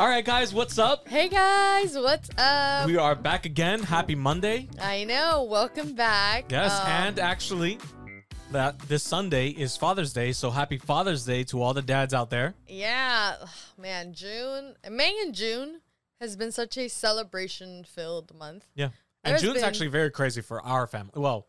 All right, guys, what's up? Hey guys, what's up? We are back again. Happy Monday. I know. Welcome back. Yes, Um, and actually, that this Sunday is Father's Day, so happy Father's Day to all the dads out there. yeah, Ugh, man, June, May and June has been such a celebration-filled month. Yeah. And There's June's been- actually very crazy for our family. Well,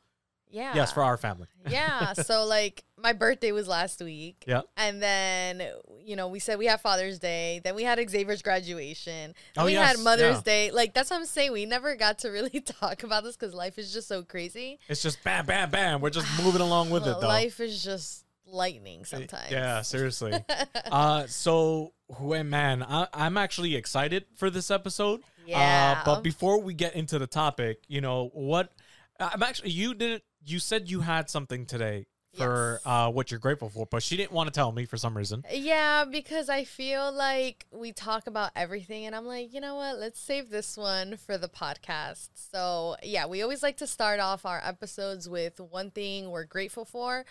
Yeah. yes, for our family. yeah. So like, my birthday was last week. Yeah. And then, you know, we said we have Father's Day. Then we had Xavier's graduation. Oh, we yes, had Mother's yeah. Day. Like, that's what I'm saying. We never got to really talk about this because life is just so crazy. It's just bam, bam, bam. We're just moving along with it, though. Life is just lightning sometimes. Yeah, seriously. uh, so, man, I, I'm actually excited for this episode. Yeah. Uh, but before we get into the topic, you know what? I'm actually you didn't. You said you had something today for Yes. uh, what you're grateful for, but she didn't want to tell me for some reason. Yeah, because I feel like we talk about everything, and I'm like, you know what? Let's save this one for the podcast. So, yeah, we always like to start off our episodes with one thing we're grateful for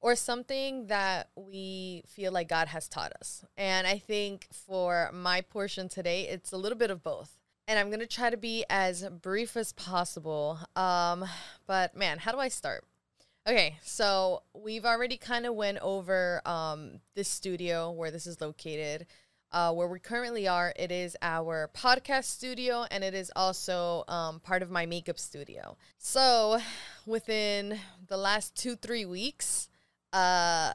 or something that we feel like God has taught us. And I think for my portion today, it's a little bit of both. And I'm to try to be as brief as possible. Um, but man, how do I start? Okay, so we've already kind of went over um, this studio where this is located. Uh, where we currently are, it is our podcast studio, and it is also um, part of my makeup studio. So, within the last two three weeks, uh,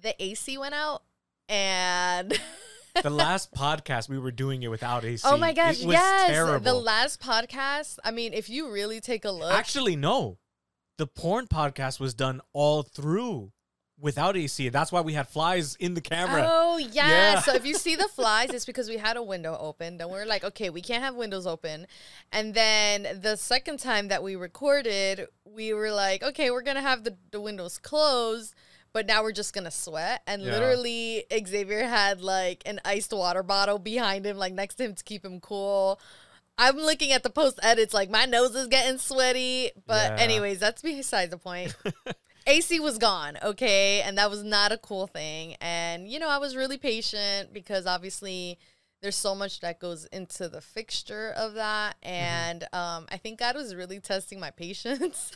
the AC went out, and the last podcast we were doing it without AC. oh my gosh, it was yes, terrible. the last podcast. I mean, if you really take a look, Actually, no, the porn podcast was done all through without AC. That's why we had flies in the camera. Oh yeah. Yeah. So if you see the flies, it's because we had a window open. And we're like, okay, we can't have windows open. And then the second time that we recorded, we were like, okay, we're gonna have the, the windows closed. But now we're just gonna sweat, and Yeah. literally Xavier had like an iced water bottle behind him, like next to him to keep him cool. I'm looking at the post edits, like my nose is getting sweaty. But Yeah. anyways, that's beside the point. AC was gone, okay, and that was not a cool thing. And you know, I was really patient because obviously there's so much that goes into the fixture of that, and um, I think God was really testing my patience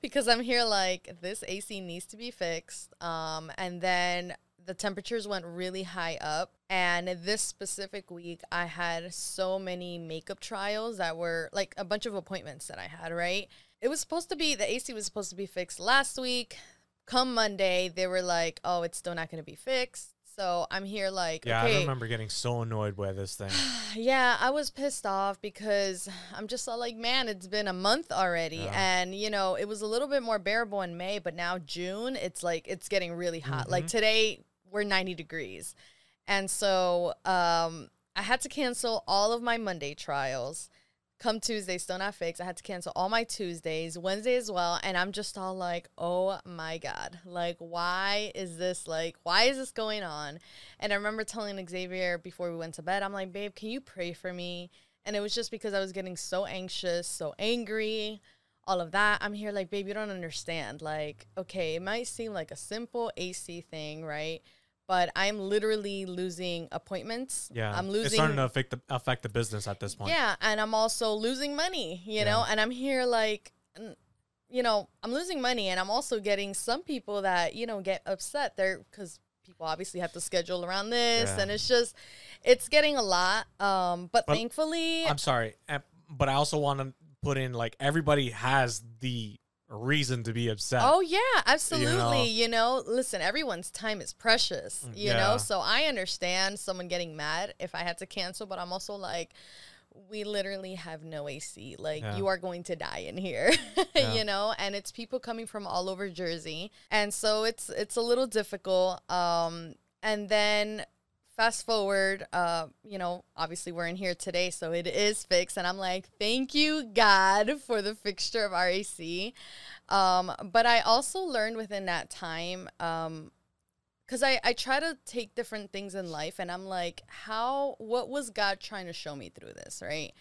because I'm here like this AC needs to be fixed, um, and then the temperatures went really high up and this specific week i had so many makeup trials that were like a bunch of appointments that i had right it was supposed to be the AC was supposed to be fixed last week. Come Monday, they were like, "Oh, it's still not going to be fixed." So I'm here like, yeah, okay, I remember getting so annoyed by this thing. yeah, I was pissed off because I'm just like, man, it's been a month already. Yeah. And, you know, it was a little bit more bearable in May, but now June, it's like, it's getting really hot. Like Mhm. today, we're 90 degrees. And so um, I had to cancel all of my Monday trials. Come Tuesday, still not fixed. I had to cancel all my Tuesdays, Wednesday as well. And I'm just all like, oh my God. Like, why is this like, why is this going on? And I remember telling Xavier before we went to bed, I'm like, babe, can you pray for me? And it was just because I was getting so anxious, so angry, all of that. I'm here like, babe, you don't understand. Like, okay, it might seem like a simple AC thing, right? But I'm literally losing appointments. Yeah, I'm losing. It's starting to affect the affect the business at this point. Yeah, and I'm also losing money, you know, and I'm here like, you know, I'm losing money, and I'm also getting some people that you know get upset there because people obviously have to schedule around this, Yeah. and it's just, it's getting a lot. Um, but, But thankfully, I'm sorry, uh, but I also want to put in like everybody has the reason to be upset. Oh yeah, absolutely. know? You know, listen, everyone's time is precious, you Yeah. know? So I understand someone getting mad if I had to cancel, but I'm also like we literally have no AC. Like Yeah. you are going to die in here. Yeah. you know, and it's people coming from all over Jersey. And so it's it's a little difficult. Um and then fast forward, uh, you know, obviously we're in here today, so it is fixed. And I'm like, thank you, God, for the fixture of RAC. Um, but I also learned within that time, um, because I, I try to take different things in life and I'm like, how, what was God trying to show me through this, right?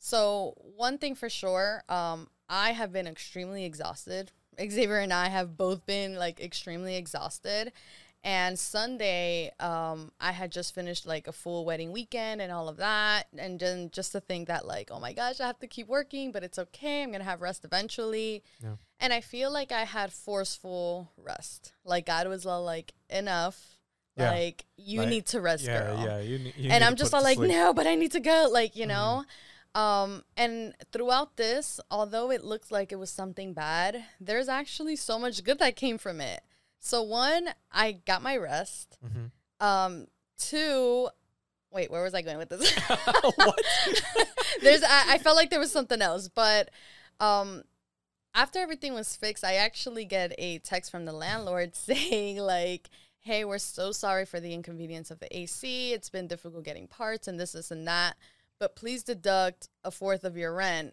So, one thing for sure, um, I have been extremely exhausted. Xavier and I have both been like extremely exhausted. And Sunday, um, I had just finished like a full wedding weekend and all of that. And then just to think that, like, oh my gosh, I have to keep working, but it's okay. I'm going to have rest eventually. Yeah. And I feel like I had forceful rest. Like, God was all like, enough. Yeah. Like, you Like, need to rest, yeah, girl yeah. You, ne- you and I'm just all like, sleep. no, but I need to go. Like, you Mhm. know? Um, and throughout this, although it looked like it was something bad, there's actually so much good that came from it. So one, I got my rest. Mhm. Um, two, wait, where was I going with this? What? There's, I, I felt like there was something else, but um, after everything was fixed, I actually get a text from the landlord saying like, "Hey, we're so sorry for the inconvenience of the AC. It's been difficult getting parts and this, this, and that, but please deduct a fourth of your rent."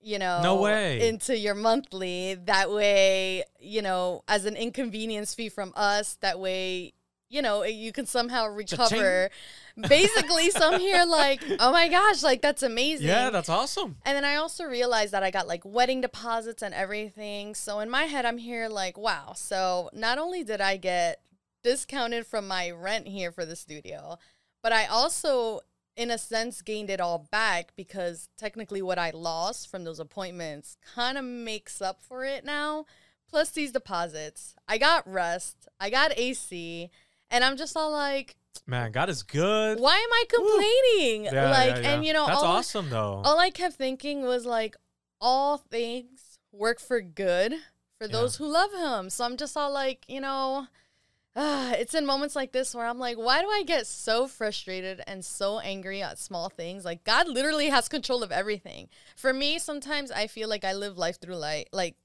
You know, No way. into your monthly. That way, you know, as an inconvenience fee from us. That way, you know, you can somehow recover. Basically, so I'm here like, oh my gosh, like that's amazing. yeah, that's awesome. And then I also realized that I got like wedding deposits and everything. So in my head, I'm here like, wow. So not only did I get discounted from my rent here for the studio, but I also, in a sense, gained it all back because technically what I lost from those appointments kind of makes up for it now. Plus these deposits. I got rest, I got AC, and I'm just all like, Man, God is good. why am I complaining? Yeah, like, yeah, yeah. and you know, that's all, awesome though. all I kept thinking was like, all things work for good for those who love him. So I'm just all like, you know, ah, it's in moments like this where I'm like, why do I get so frustrated and so angry at small things? Like God literally has control of everything. For me, sometimes I feel like I live life through life, like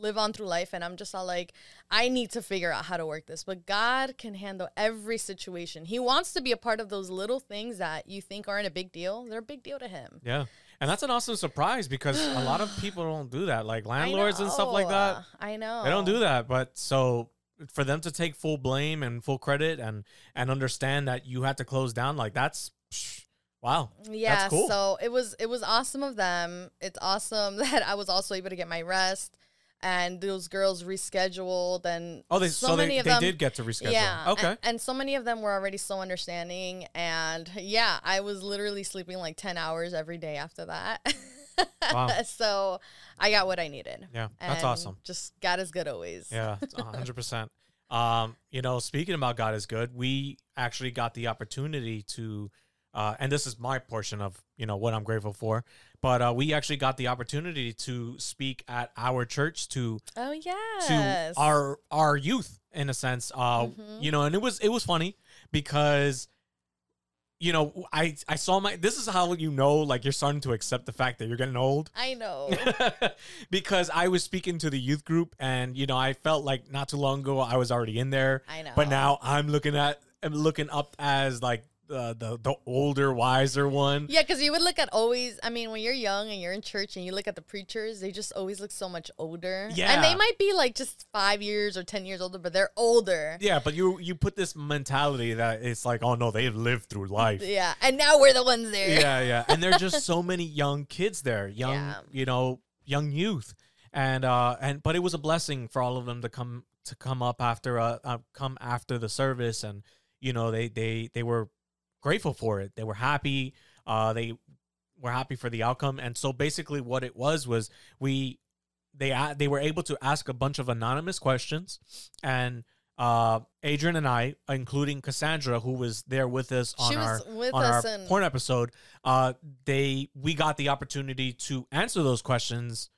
live on through life and I'm just all like I need to figure out how to work this. But God can handle every situation. He wants to be a part of those little things that you think aren't a big deal. They're a big deal to him. yeah, and that's an awesome surprise because a lot of people don't do that. Like landlords and stuff like that, I know. they don't do that. But so for them to take full blame and full credit and and understand that you had to close down, like that's psh, wow. Yeah, cool. so it was it was awesome of them. It's awesome that I was also able to get my rest and those girls rescheduled and Oh, they so, so, many they, of they them did get to reschedule. Yeah. Okay. And, and so many of them were already so understanding and yeah, I was literally sleeping like 10 hours every day after that. Wow. so I got what I needed. yeah, that's awesome. Just God is good always. Yeah, hundred percent. Um, you know, speaking about God is good, we actually got the opportunity to, uh, and this is my portion of you know what I'm grateful for. But uh, we actually got the opportunity to speak at our church to Oh yeah, to our our youth in a sense. Uh, Mhm. you know, and it was it was funny because. You know, I I saw my. This is how you know, like you're starting to accept the fact that you're getting old. I know. because I was speaking to the youth group, and you know, I felt like not too long ago I was already in there, I know. but now I'm looking at, I'm looking up as like the the, the older, wiser one. Yeah, because you would look at always. I mean, when you're young and you're in church and you look at the preachers, they just always look so much older. Yeah, and they might be like just five years or ten years older, but they're older. Yeah, but you you put this mentality that it's like, oh no, they've lived through life. Yeah, and now we're the ones there. yeah, yeah. And there are just so many young kids there, young, Yeah. you know, young youth. And uh and but it was a blessing for all of them to come to come up after uh, uh come after the service and you know, they they they were grateful for it. They were happy. Uh they were happy for the outcome. And so basically what it was was we they they were able to ask a bunch of anonymous questions and uh Adrian and I, including Cassandra, who was there with us on our on us our porn episode, uh, they we got the opportunity to answer those questions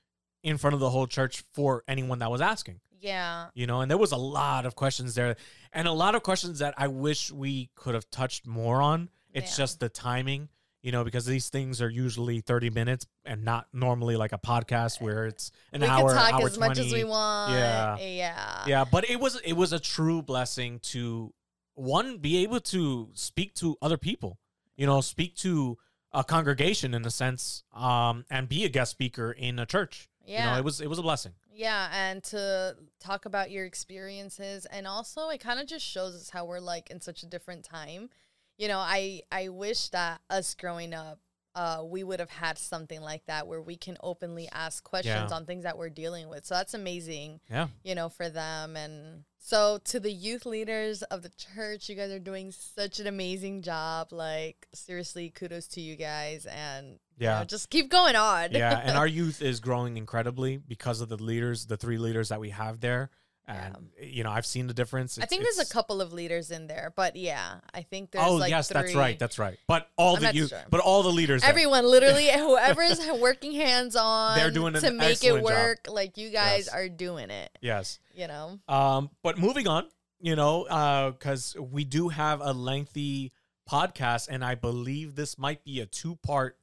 in front of the whole church for anyone that was asking. Yeah, You know, and there was a lot of questions there, and a lot of questions that I wish we could have touched more on. It's Yeah. just the timing, you know, because these things are usually thirty minutes and not normally like a podcast where it's an hour. we hour, can talk hour as much as we want. Yeah. yeah, Yeah, but it was it was a true blessing to one be able to speak to other people, you know, speak to a congregation in a sense, um, and be a guest speaker in a church. yeah. You know, it was it was a blessing. Yeah, and to talk about your experiences and also it kind of just shows us how we're like in such a different time. You know, I I wish that us growing up uh we would have had something like that where we can openly ask questions Yeah. on things that we're dealing with. So that's amazing, Yeah. you know, for them and So to the youth leaders of the church, you guys are doing such an amazing job. Like seriously, kudos to you guys and you Yeah. know, just keep going on. yeah, and our youth is growing incredibly because of the leaders, the three leaders that we have there. And you know, I've seen the difference. I think there's a couple of leaders in there, but yeah, I think there's Oh like yes, that's right, that's right. But all I'm the youth, sure. but all the leaders, there. Everyone, literally, whoever's working hands on, They're doing to make it excellent job. work. Like you guys Yes. are doing it. yes. You know, Um, but moving on, you know, because we do have a lengthy podcast, and I believe this might be a two-part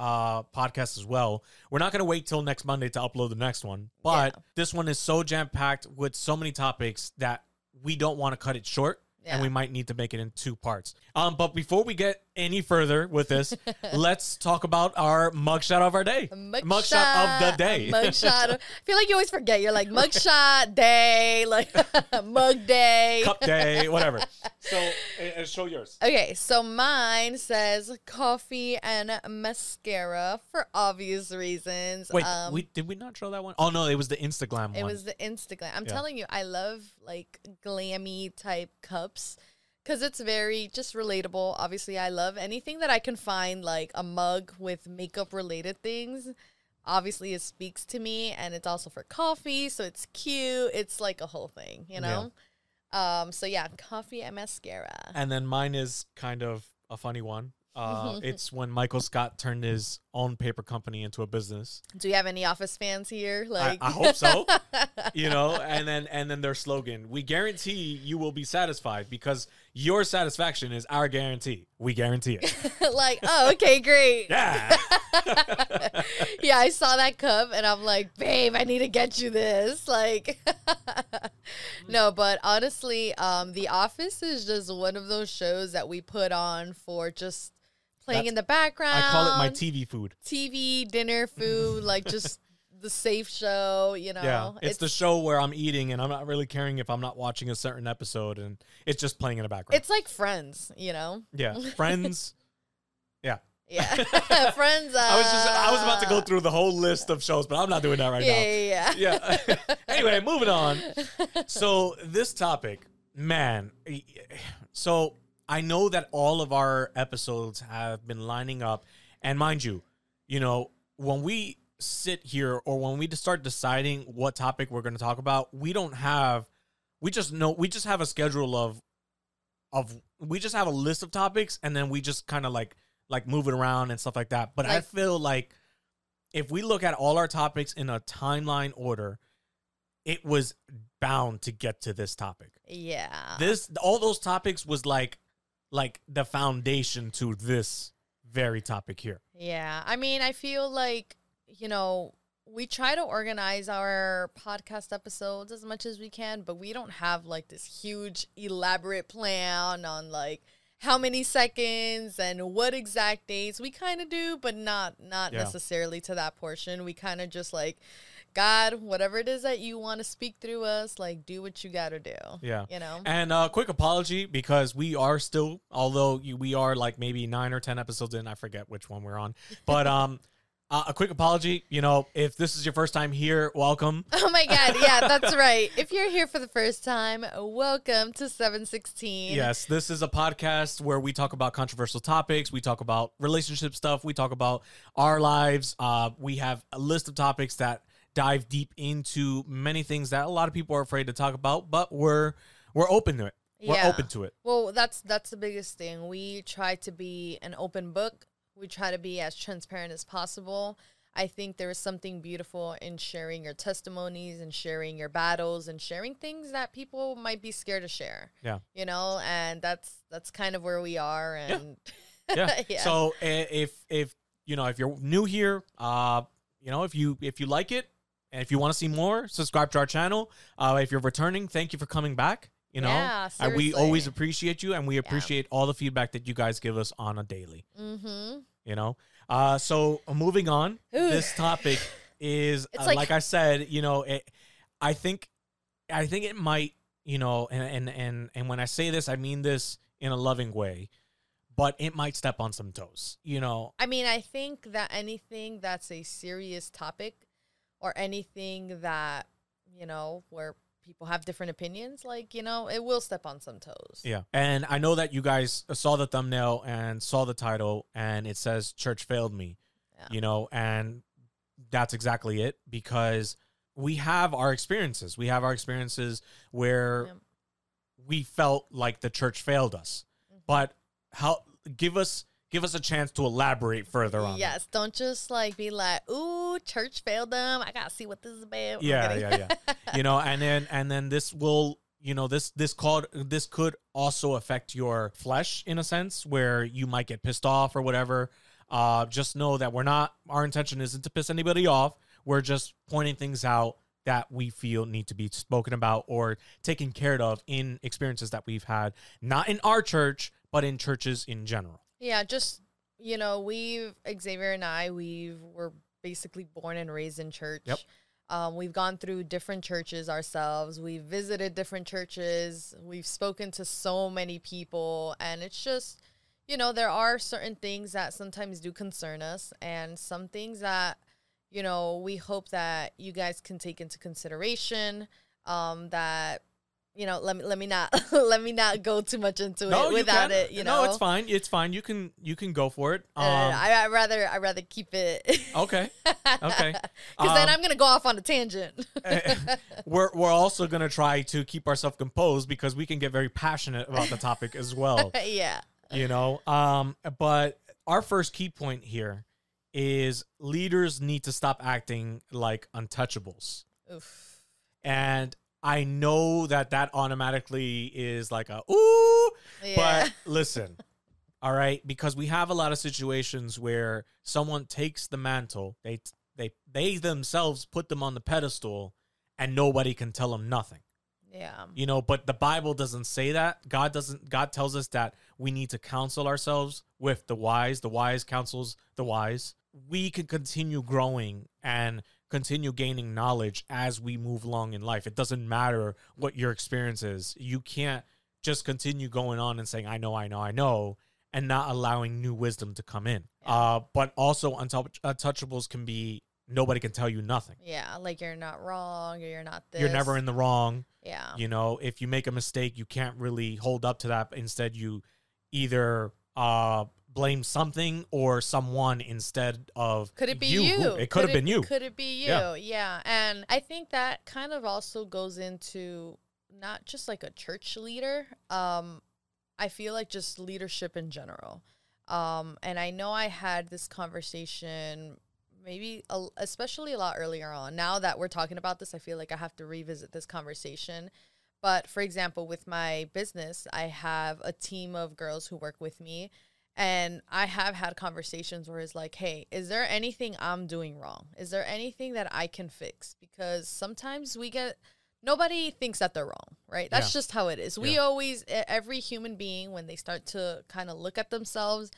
uh podcast as well. We're not going to wait till next Monday to upload the next one, but Yeah. this one is so jam-packed with so many topics that we don't want to cut it short. And we might need to make it in two parts. Um, but before we get any further with this, let's talk about our mugshot of our day. Mugshot of the day. Mugshot. I feel like you always forget. You're like mugshot day, like mug day. Cup day, whatever. So, uh, uh, show yours. Okay, so mine says coffee and mascara for obvious reasons. Wait, um, we did we not show that one? Oh no, it was the Instagram one. It one. was the Instagram. I'm Yeah. telling you, I love like glammy type cups because it's very just relatable. Obviously, I love anything that I can find like a mug with makeup related things. Obviously, it speaks to me, and it's also for coffee, so it's cute. It's like a whole thing, you know. Um. So yeah, coffee and mascara. and then mine is kind of a funny one. Uh, it's when Michael Scott turned his own paper company into a business. Do you have any Office fans here? I, Like, I hope so. you know, and then and then their slogan: "We guarantee you will be satisfied because your satisfaction is our guarantee. We guarantee it." like, oh, okay, great. Yeah. yeah, I saw that cup and I'm like, babe, I need to get you this. Like, no, but honestly, um, The Office is just one of those shows that we put on for just playing in the background. I call it my TV food. TV, dinner, food, like just the safe show, you know? Yeah, it's, the show where I'm eating and I'm not really caring if I'm not watching a certain episode, and it's just playing in the background. It's like Friends, you know? yeah, Friends. Yeah, Yeah. Friends. Uh, I was just I was about to go through the whole list of shows, but I'm not doing that right Yeah, now. yeah, yeah. Yeah. anyway, moving on. So this topic, man. So I know that all of our episodes have been lining up, and mind you, you know when we sit here or when we just start deciding what topic we're going to talk about, we don't have. We just know we just have a schedule of of we just have a list of topics and then we just kind of like like move it around and stuff like that. But I feel like if we look at all our topics in a timeline order, it was bound to get to this topic. yeah. This all those topics was like like the foundation to this very topic here. Yeah. I mean, I feel like, you know, we try to organize our podcast episodes as much as we can, but we don't have like this huge, elaborate plan on like how many seconds and what exact dates. We kind of do, but not not Yeah. necessarily to that portion. We kind of just like God, whatever it is that you want to speak through us, like do what you got to do. Yeah. You know? And uh quick apology because we are still although we are like maybe 9 or 10 episodes in, I forget which one we're on. But um uh, a quick apology, you know, if this is your first time here, welcome. Oh my God. Yeah, that's right. If you're here for the first time, welcome to 716. Yes, this is a podcast where we talk about controversial topics. We talk about relationship stuff. We talk about our lives. Uh, we have a list of topics that dive deep into many things that a lot of people are afraid to talk about, but we're we're open to it. We're Yeah. open to it. Well, that's that's the biggest thing. We try to be an open book. We try to be as transparent as possible. I think there is something beautiful in sharing your testimonies and sharing your battles and sharing things that people might be scared to share. Yeah. You know, and that's that's kind of where we are and Yeah. Yeah. So if if you know if you're new here, uh, you know if you if you like it and if you want to see more, subscribe to our channel. Uh, if you're returning, thank you for coming back. You know, Yeah, and we always appreciate you, and we appreciate all the feedback that you guys give us on a daily. mm-hmm. you know uh so uh, moving on Ooh. this topic is uh, like- like, i said you know it, i think i think it might you know and and and and when i say this i mean this in a loving way but it might step on some toes you know I mean, I think that anything that's a serious topic or anything that, you know, where people have different opinions, like, you know, it will step on some toes. Yeah. And I know that you guys saw the thumbnail and saw the title and it says church failed me. Yeah. You know, and that's exactly it because we have our experiences. We have our experiences where Yep. we felt like the church failed us. Mhm. But how give us give us a chance to elaborate further on. that. Yes, don't just like be like, "Ooh, church failed them. I gotta see what this is about." Yeah, yeah, yeah. you know, and then and then this will you know this this called this could also affect your flesh in a sense where you might get pissed off or whatever. Uh, just know that we're not. Our intention isn't to piss anybody off. We're just pointing things out that we feel need to be spoken about or taken care of in experiences that we've had, not in our church, but in churches in general. Yeah, just you know, we've Xavier and I, we were basically born and raised in church. Yep. Um, we've gone through different churches ourselves. We've visited different churches. We've spoken to so many people, and it's just, you know, there are certain things that sometimes do concern us, and some things that, you know, we hope that you guys can take into consideration. Um, that you know, let me let me not let me not go too much into it without it. You know, no, it's fine. It's fine. You can you can go for it. uh, Um, I I rather I rather keep it. okay. Okay. Because then Um, I'm gonna go off on a tangent. we're we're also gonna try to keep ourselves composed because we can get very passionate about the topic as well. yeah. You know, um, but our first key point here is leaders need to stop acting like untouchables, Oof. and I know that that automatically is like a ooh, Yeah. but listen, all right, because we have a lot of situations where someone takes the mantle, they they they themselves put them on the pedestal, and nobody can tell them nothing. yeah. You know, but the Bible doesn't say that. God doesn't. God tells us that we need to counsel ourselves with the wise. The wise counsels the wise. We can continue growing and continue gaining knowledge as we move along in life. It doesn't matter what your experience is. You can't just continue going on and saying, I know, I know, I know, and not allowing new wisdom to come in. Yeah. Uh, but also, untouch- untouchables can be nobody can tell you nothing. Yeah. Like you're not wrong or you're not this. You're never in the wrong. Yeah. You know, if you make a mistake, you can't really hold up to that. Instead, you either uh blame something or someone instead of Could it be you. you? It could have been you. Could it be you? Yeah. Yeah. And I think that kind of also goes into not just like a church leader. Um, I feel like just leadership in general. Um, and I know I had this conversation maybe a, especially a lot earlier on. Now that we're talking about this, I feel like I have to revisit this conversation. But for example, with my business, I have a team of girls who work with me. And I have had conversations where it's like, hey, is there anything I'm doing wrong? Is there anything that I can fix? Because sometimes we get, nobody thinks that they're wrong, right? That's Yeah. just how it is. We always, every human being, when they start to kind of look at themselves,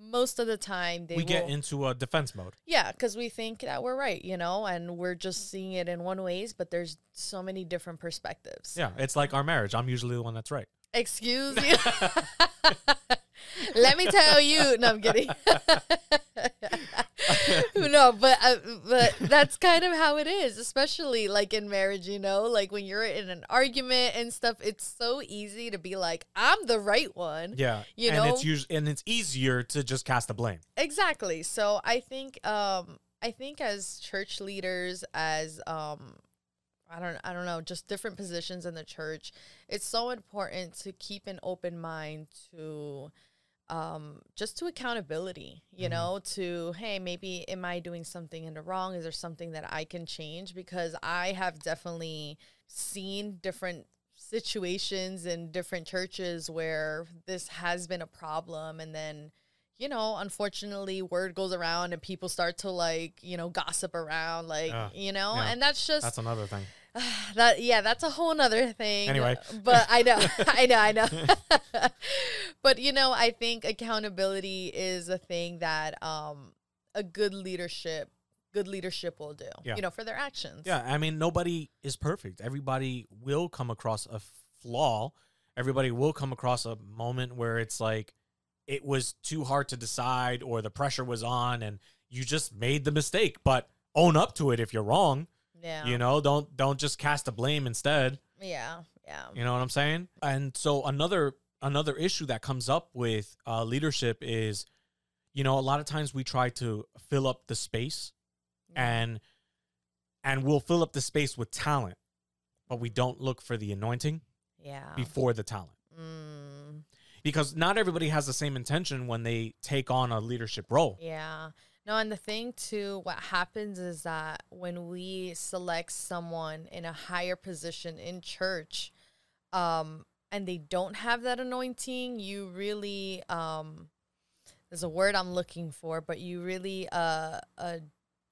most of the time they we get into a defense mode. yeah, because we think that we're right, you know, and we're just seeing it in one ways, but there's so many different perspectives. Yeah, it's like our marriage. I'm usually the one that's right. Excuse you. Let me tell you. No, I'm kidding. no, but uh, but that's kind of how it is, especially like in marriage. You know, like when you're in an argument and stuff, it's so easy to be like, "I'm the right one." Yeah, You and it's know? usually and it's easier to just cast the blame. Exactly. So I think um I think as church leaders as um I don't I don't know, just different positions in the church, it's so important to keep an open mind to um just to accountability, you Mhm. know, to hey, maybe am I doing something in the wrong? Is there something that I can change because I have definitely seen different situations in different churches where this has been a problem and then you know, unfortunately, word goes around and people start to like, you know, gossip around, like, Yeah. you know, Yeah. and that's just That's another thing. that. Yeah, that's a whole nother thing. Anyway. but I know, I know, I know. but you know, I think accountability is a thing that um a good leadership, good leadership will do. Yeah. You know, for their actions. Yeah, I mean, nobody is perfect. Everybody will come across a flaw. Everybody will come across a moment where it's like it was too hard to decide or the pressure was on and you just made the mistake, but own up to it if you're wrong. Yeah. You know, don't don't just cast the blame instead. Yeah, yeah. You know what I'm saying? And so another another issue that comes up with uh, leadership is, you know, a lot of times we try to fill up the space, and and we'll fill up the space with talent, but we don't look for the anointing yeah. before the talent. Mm, Because not everybody has the same intention when they take on a leadership role. yeah. No, and the thing too, what happens is that when we select someone in a higher position in church, um, and they don't have that anointing, you really um there's a word I'm looking for, but you really uh uh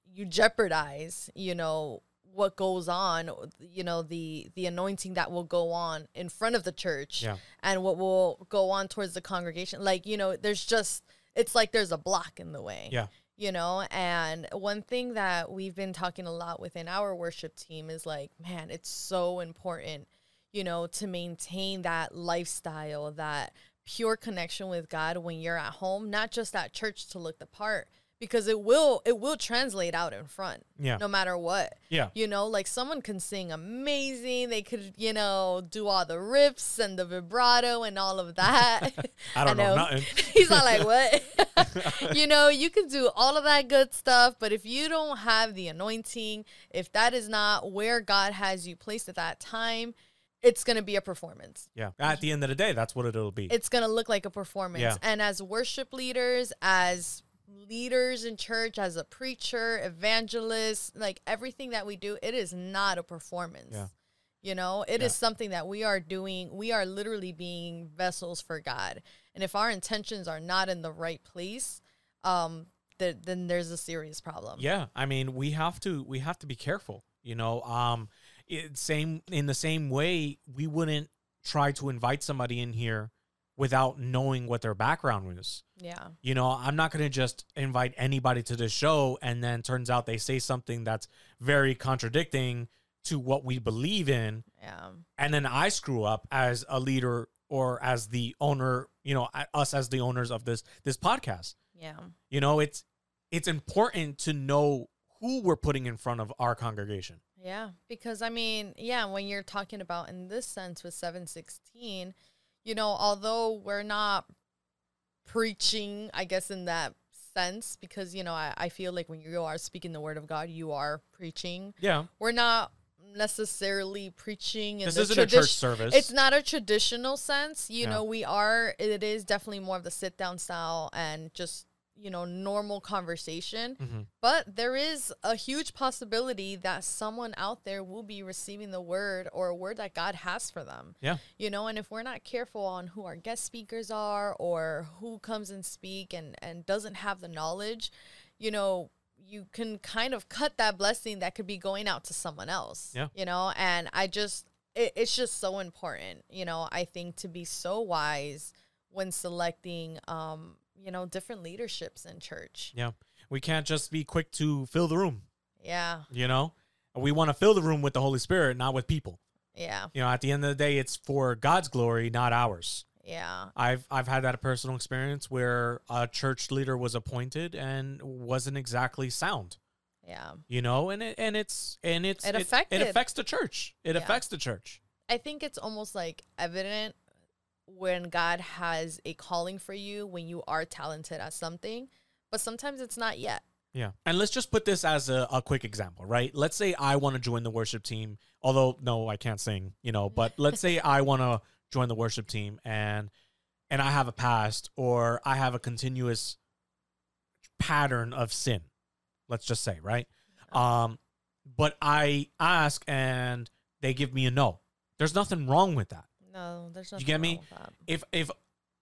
you jeopardize, you know, what goes on, you know, the the anointing that will go on in front of the church Yeah. and what will go on towards the congregation. Like, you know, there's just it's like there's a block in the way. Yeah. You know, and one thing that we've been talking a lot within our worship team is like, man, it's so important, you know, to maintain that lifestyle, that pure connection with God when you're at home, not just at church to look the part, because it will it will translate out in front, Yeah. no matter what. Yeah. You know, like someone can sing amazing. They could, you know, do all the riffs and the vibrato and all of that. I don't know, know. nothing. He's not like, what? you know, you can do all of that good stuff, but if you don't have the anointing, if that is not where God has you placed at that time, it's going to be a performance. Yeah. At the end of the day, that's what it'll be. It's going to look like a performance. Yeah. And as worship leaders, as leaders in church, as a preacher, evangelist, like everything that we do, it is not a performance. Yeah. You know, it is Yeah. something that we are doing. We are literally being vessels for God. And if our intentions are not in the right place, um, th- then there's a serious problem. Yeah, I mean, we have to we have to be careful. You know, um, it, same in the same way, we wouldn't try to invite somebody in here without knowing what their background was. Yeah. You know, I'm not going to just invite anybody to the show and then turns out they say something that's very contradicting to what we believe in Yeah. and then I screw up as a leader or as the owner, you know, us as the owners of this this podcast. Yeah. You know, it's it's important to know who we're putting in front of our congregation. Yeah, because I mean, yeah, when you're talking about in this sense with 716, you know, although we're not preaching, I guess, in that sense, because, you know, I, I feel like when you are speaking the word of God, you are preaching. Yeah. We're not necessarily preaching in This isn't a church service. It's not a traditional sense. You Yeah. know, we are, it is definitely more of the sit down style and just, you know, normal conversation. Mhm. But there is a huge possibility that someone out there will be receiving the word or a word that God has for them. Yeah. You know, and if we're not careful on who our guest speakers are or who comes and speak and and doesn't have the knowledge, you know, you can kind of cut that blessing that could be going out to someone else. Yeah. You know, and I just it, it's just so important, you know, I think to be so wise when selecting um, you know, different leaderships in church. Yeah. We can't just be quick to fill the room, Yeah. you know? We want to fill the room with the Holy Spirit, not with people. Yeah. You know, at the end of the day, it's for God's glory, not ours. Yeah. I've I've had that personal experience where a church leader was appointed and wasn't exactly sound. Yeah. You know, and it and it's and it's It it, it affects the church. It Yeah. affects the church. I think it's almost like evident when God has a calling for you when you are talented at something, but sometimes it's not yet. Yeah. And let's just put this as a, a quick example, right? Let's say I want to join the worship team, although no, I can't sing, you know, but let's say I want to join the worship team and and I have a past or I have a continuous pattern of sin. Let's just say, right? Um but I ask and they give me a no. There's nothing wrong with that. No, there's nothing get wrong me? if if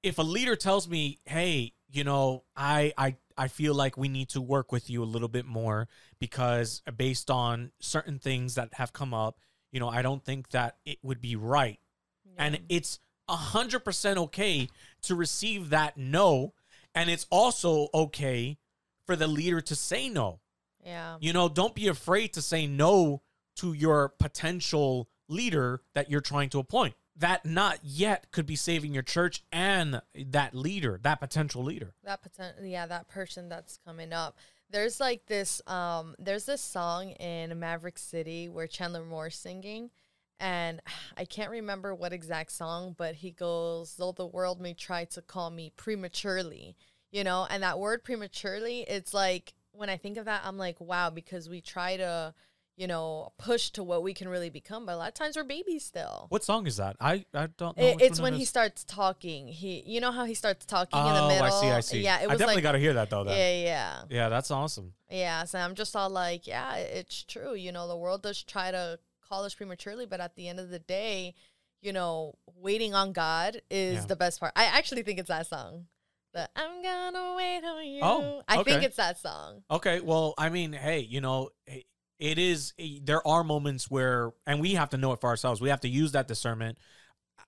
if a leader tells me, "Hey, you know, I I I feel like we need to work with you a little bit more because based on certain things that have come up, you know, I don't think that it would be right." And it's a hundred percent okay to receive that no, and it's also okay for the leader to say no. yeah. You know, don't be afraid to say no to your potential leader that you're trying to appoint. That not yet could be saving your church and that leader, that potential leader. that potential yeah that person that's coming up there's like this um there's this song in maverick city where chandler moore's singing and I can't remember what exact song, but he goes, "Though the world may try to call me prematurely," you know, and that word prematurely, it's like when I think of that, I'm like, wow, because we try to, you know, push to what we can really become, but a lot of times we're babies still. What song is that? I I don't know. It, it's when it he starts talking. He, you know how he starts talking in the Oh, middle. I see. I see. Yeah, it I definitely like, got to hear that though. Then. yeah, yeah. Yeah, that's awesome. Yeah, so I'm just all like, yeah, it's true. You know, the world does try to call us prematurely, but at the end of the day, you know, waiting on God is Yeah. the best part. I actually think it's that song. The I'm gonna wait on you. Oh, okay. I think it's that song. Okay, well, I mean, hey, you know, it- is. There are moments where, and we have to know it for ourselves. We have to use that discernment.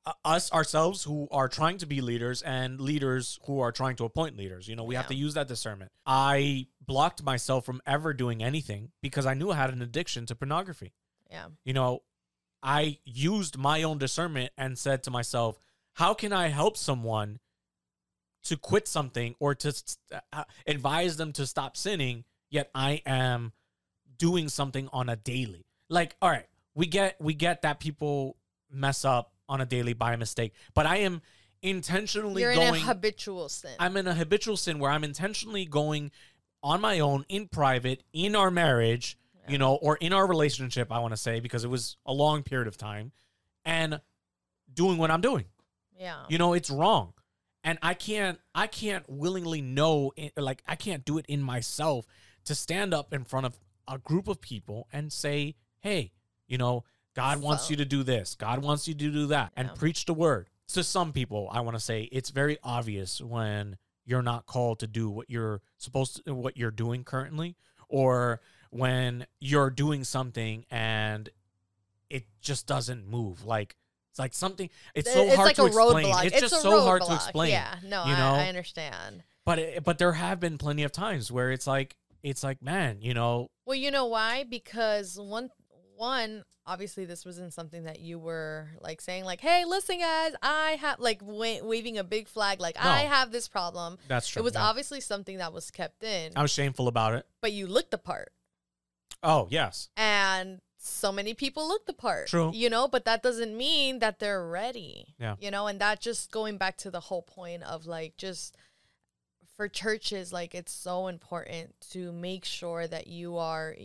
Uh, Us ourselves, who are trying to be leaders, and leaders who are trying to appoint leaders. You know, we have to use that discernment. I blocked myself from ever doing anything because I knew I had an addiction to pornography. Yeah. You know, I used my own discernment and said to myself, how can I help someone to quit something or to uh, advise them to stop sinning, yet I am doing something on a daily? Like, all right, we get we get that people mess up on a daily by mistake, but I am intentionally You're going in a habitual sin. I'm in a habitual sin where I'm intentionally going on my own in private in our marriage, you know, or in our relationship, I want to say, because it was a long period of time, and doing what I'm doing. yeah. You know, it's wrong. And I can't I can't willingly know like I can't do it in myself to stand up in front of a group of people and say, "Hey, you know, God wants you to do this. God wants you to do that." And preach the word. To some people, I want to say it's very obvious when you're not called to do what you're supposed to what you're doing currently or when you're doing something and it just doesn't move like it's like something it's so it's hard like to explain roadblock. it's, just so hard to explain Yeah, no, you I, know? I understand. but it, but there have been plenty of times where it's like it's like man you know Well, you know why? Because one one obviously this wasn't something that you were like saying like, "Hey, listen guys, I have like wa- waving a big flag like I have this problem." that's true It was yeah. obviously something that was kept in, i was shameful about it but you looked the part. oh yes And so many people look the part. True. You know, but that doesn't mean that they're ready. Yeah. You know, and that just going back to the whole point of like just for churches, like it's so important to make sure that you are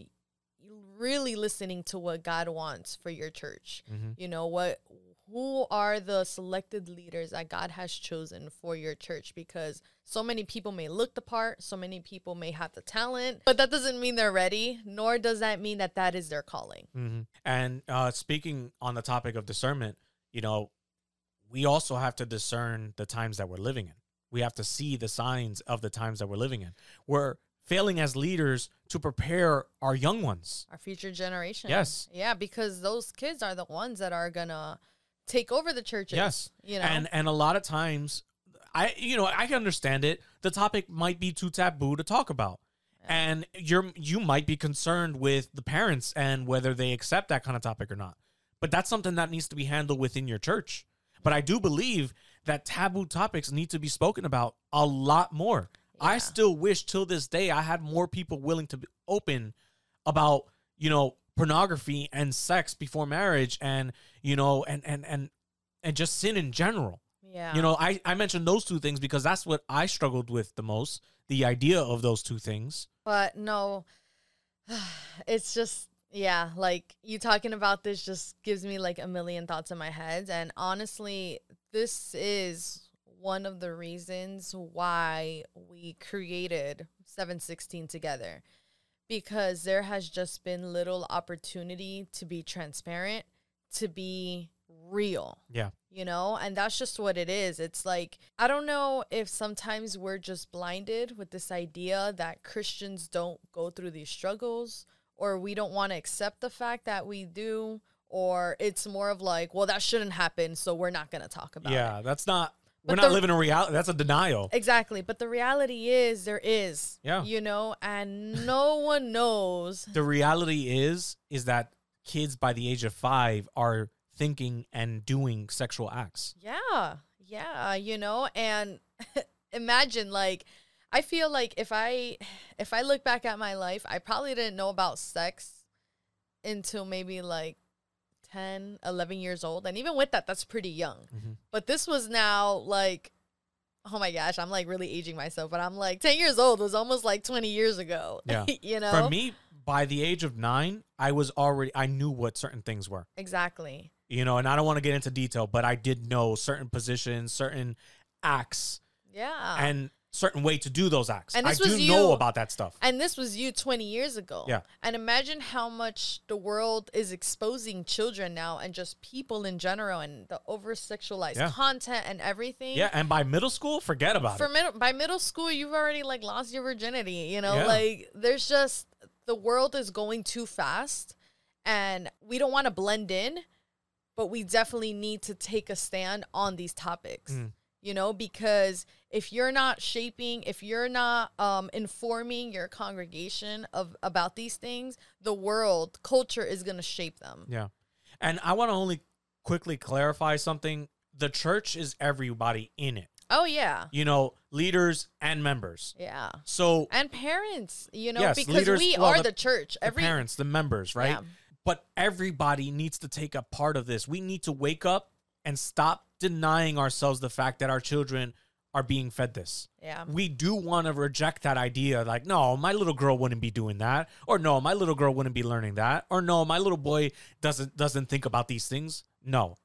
really listening to what God wants for your church. Mhm. You know, what who are the selected leaders that God has chosen for your church because so many people may look the part, so many people may have the talent, but that doesn't mean they're ready, nor does that mean that that is their calling. hmm and uh speaking on the topic of discernment you know we also have to discern the times that we're living in we have to see the signs of the times that we're living in we're failing as leaders to prepare our young ones Our future generation. Yes. Yeah, because those kids are the ones that are gonna take over the churches. Yes. You know. and and a lot of times i you know i can understand it the topic might be too taboo to talk about and you're you might be concerned with the parents and whether they accept that kind of topic or not but that's something that needs to be handled within your church but i do believe that taboo topics need to be spoken about a lot more i still wish till this day i had more people willing to be open about you know pornography and sex before marriage and you know and and and and just sin in general yeah. you know i i mentioned those two things because that's what i struggled with the most the idea of those two things But no, it's just yeah, like you talking about this just gives me like a million thoughts in my head. And honestly, this is one of the reasons why we created 716 together. Because there has just been little opportunity to be transparent, to be real. Yeah. You know and that's just what it is. It's like i don't know if sometimes we're just blinded with this idea that christians don't go through these struggles or we don't want to accept the fact that we do or it's more of like well that shouldn't happen so we're not going to talk about it. yeah that's not But we're not the- living in reality that's a denial. Exactly but the reality is there is Yeah. you know and no one knows. The reality is is that kids by the age of five are thinking and doing sexual acts. Yeah, yeah, you know, and imagine like I feel like if I if I look back at my life, I probably didn't know about sex until maybe like 10, 11 years old. And even with that, that's pretty young. Mhm. But this was now like, oh my gosh, I'm like really aging myself. But I'm like, 10 years old It was almost like 20 years ago. Yeah. you know? For me, by the age of nine, I was already I knew what certain things were. Exactly. You know, and I don't want to get into detail, but I did know certain positions, certain acts, Yeah. and certain way to do those acts. And I do was know about that stuff. And this was you 20 years ago. Yeah. And imagine how much the world is exposing children now and just people in general and the over sexualized Yeah. content and everything. Yeah, and by middle school, forget about it. For it. middle, by middle school, you've already like lost your virginity. You know, Yeah. like there's just the world is going too fast, and we don't want to blend in, but we definitely need to take a stand on these topics. Mm. You know, because if you're not shaping, if you're not um, informing your congregation of about these things, the world culture is going to shape them. Yeah. And I want to only quickly clarify something. The church is everybody in it. Oh yeah, You know, leaders and members. yeah, So and parents. You know, Yes, because leaders- we well, are the- the, church. the Every parents, the members, right? Yeah. But everybody needs to take a part of this. We need to wake up and stop denying ourselves the fact that our children are being fed this. Yeah. We do want to reject that idea like, no, my little girl wouldn't be doing that, or no, my little girl wouldn't be learning that, or no, my little boy doesn't doesn't think about these things. No.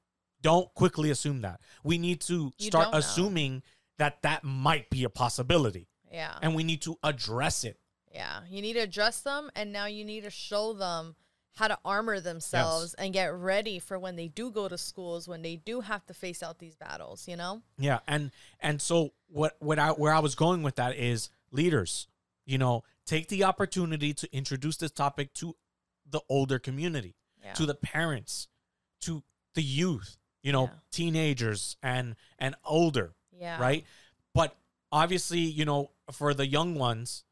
Don't quickly assume that. We need to You start assuming that that might be a possibility Yeah. and we need to address it. Yeah. You need to address them and now you need to show them how to armor themselves and get ready for when they do go to schools, when they do have to face out these battles, you know? Yeah, and and so what what I where I was going with that is leaders, you know, take the opportunity to introduce this topic to the older community, Yeah. to the parents, to the youth, you know, Yeah. teenagers and and older, yeah. right? But obviously, you know, for the young ones,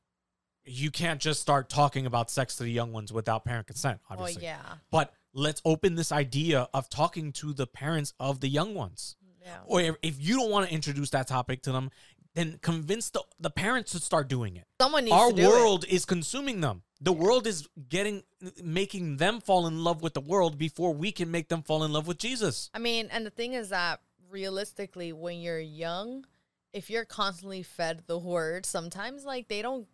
you can't just start talking about sex to the young ones without parent consent, Oh obviously. yeah. But let's open this idea of talking to the parents of the young ones Yeah. or if, if you don't want to introduce that topic to them, then convince the, the parents to start doing it. Someone needs Our to do world is consuming them. The world is getting making them fall in love with the world before we can make them fall in love with Jesus. I mean, and the thing is that realistically, when you're young, if you're constantly fed the word, sometimes like they don't.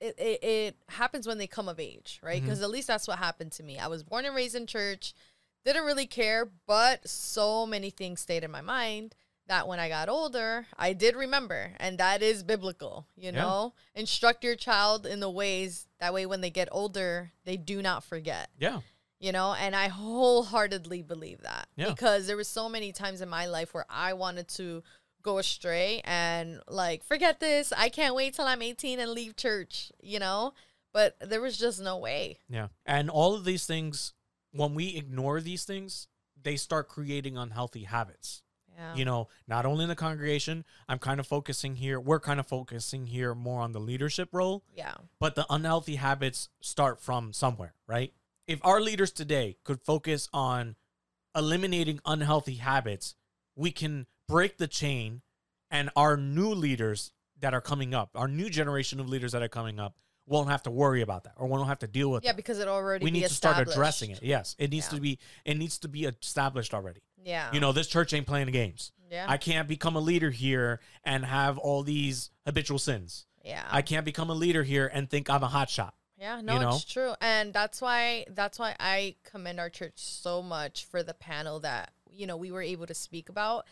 It, it, it happens when they come of age, right? Mm-hmm. Because at least that's what happened to me. I was born and raised in church, didn't really care, but so many things stayed in my mind that when I got older, I did remember, and that is biblical. You Yeah. know, instruct your child in the ways that way when they get older, they do not forget Yeah. you know and i wholeheartedly believe that Yeah. because there was so many times in my life where i wanted to go astray and like forget this i can't wait till i'm 18 and leave church you know but there was just no way Yeah. And all of these things, when we ignore these things, they start creating unhealthy habits. yeah You know, not only in the congregation, I'm kind of focusing here, we're kind of focusing here more on the leadership role. yeah but the unhealthy habits start from somewhere, right? If our leaders today could focus on eliminating unhealthy habits, we can break the chain and our new leaders that are coming up, our new generation of leaders that are coming up, won't have to worry about that or won't have to deal with yeah that. because it already We need to start addressing it. Yes, it needs Yeah. to be it needs to be established already. yeah You know, this church ain't playing the games. yeah I can't become a leader here and have all these habitual sins. yeah I can't become a leader here and think I'm a hot shot. Yeah, no, know? it's true. And that's why that's why I commend our church so much for the panel that, you know, we were able to speak about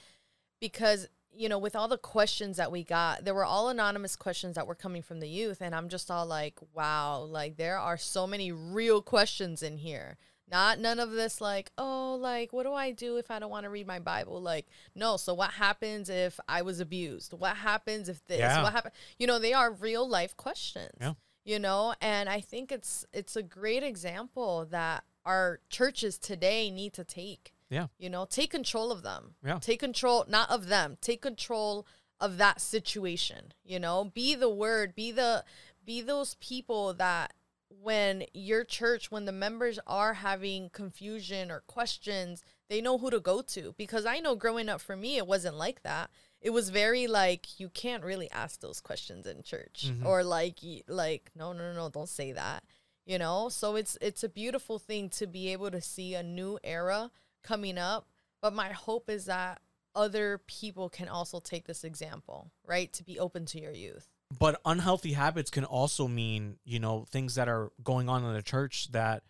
because, you know, with all the questions that we got, there were all anonymous questions that were coming from the youth and I'm just all like, wow, like there are so many real questions in here. Not none of this like, oh, like what do I do if I don't want to read my Bible? Like, no, so what happens if I was abused? What happens if this? Yeah. What happen? You know, they are real life questions Yeah. you know and i think it's it's a great example that our churches today need to take Yeah. you know take control of them. Yeah. take control not of them. Take control of that situation you know? Be the word be the be those people that when your church when the members are having confusion or questions they know who to go to. Because i know growing up for me it wasn't like that. It was very like you can't really ask those questions in church. Mhm. or like like no no no don't say that you know? So it's it's a beautiful thing to be able to see a new era coming up but my hope is that other people can also take this example right to be open to your youth. But unhealthy habits can also mean you know things that are going on in the church that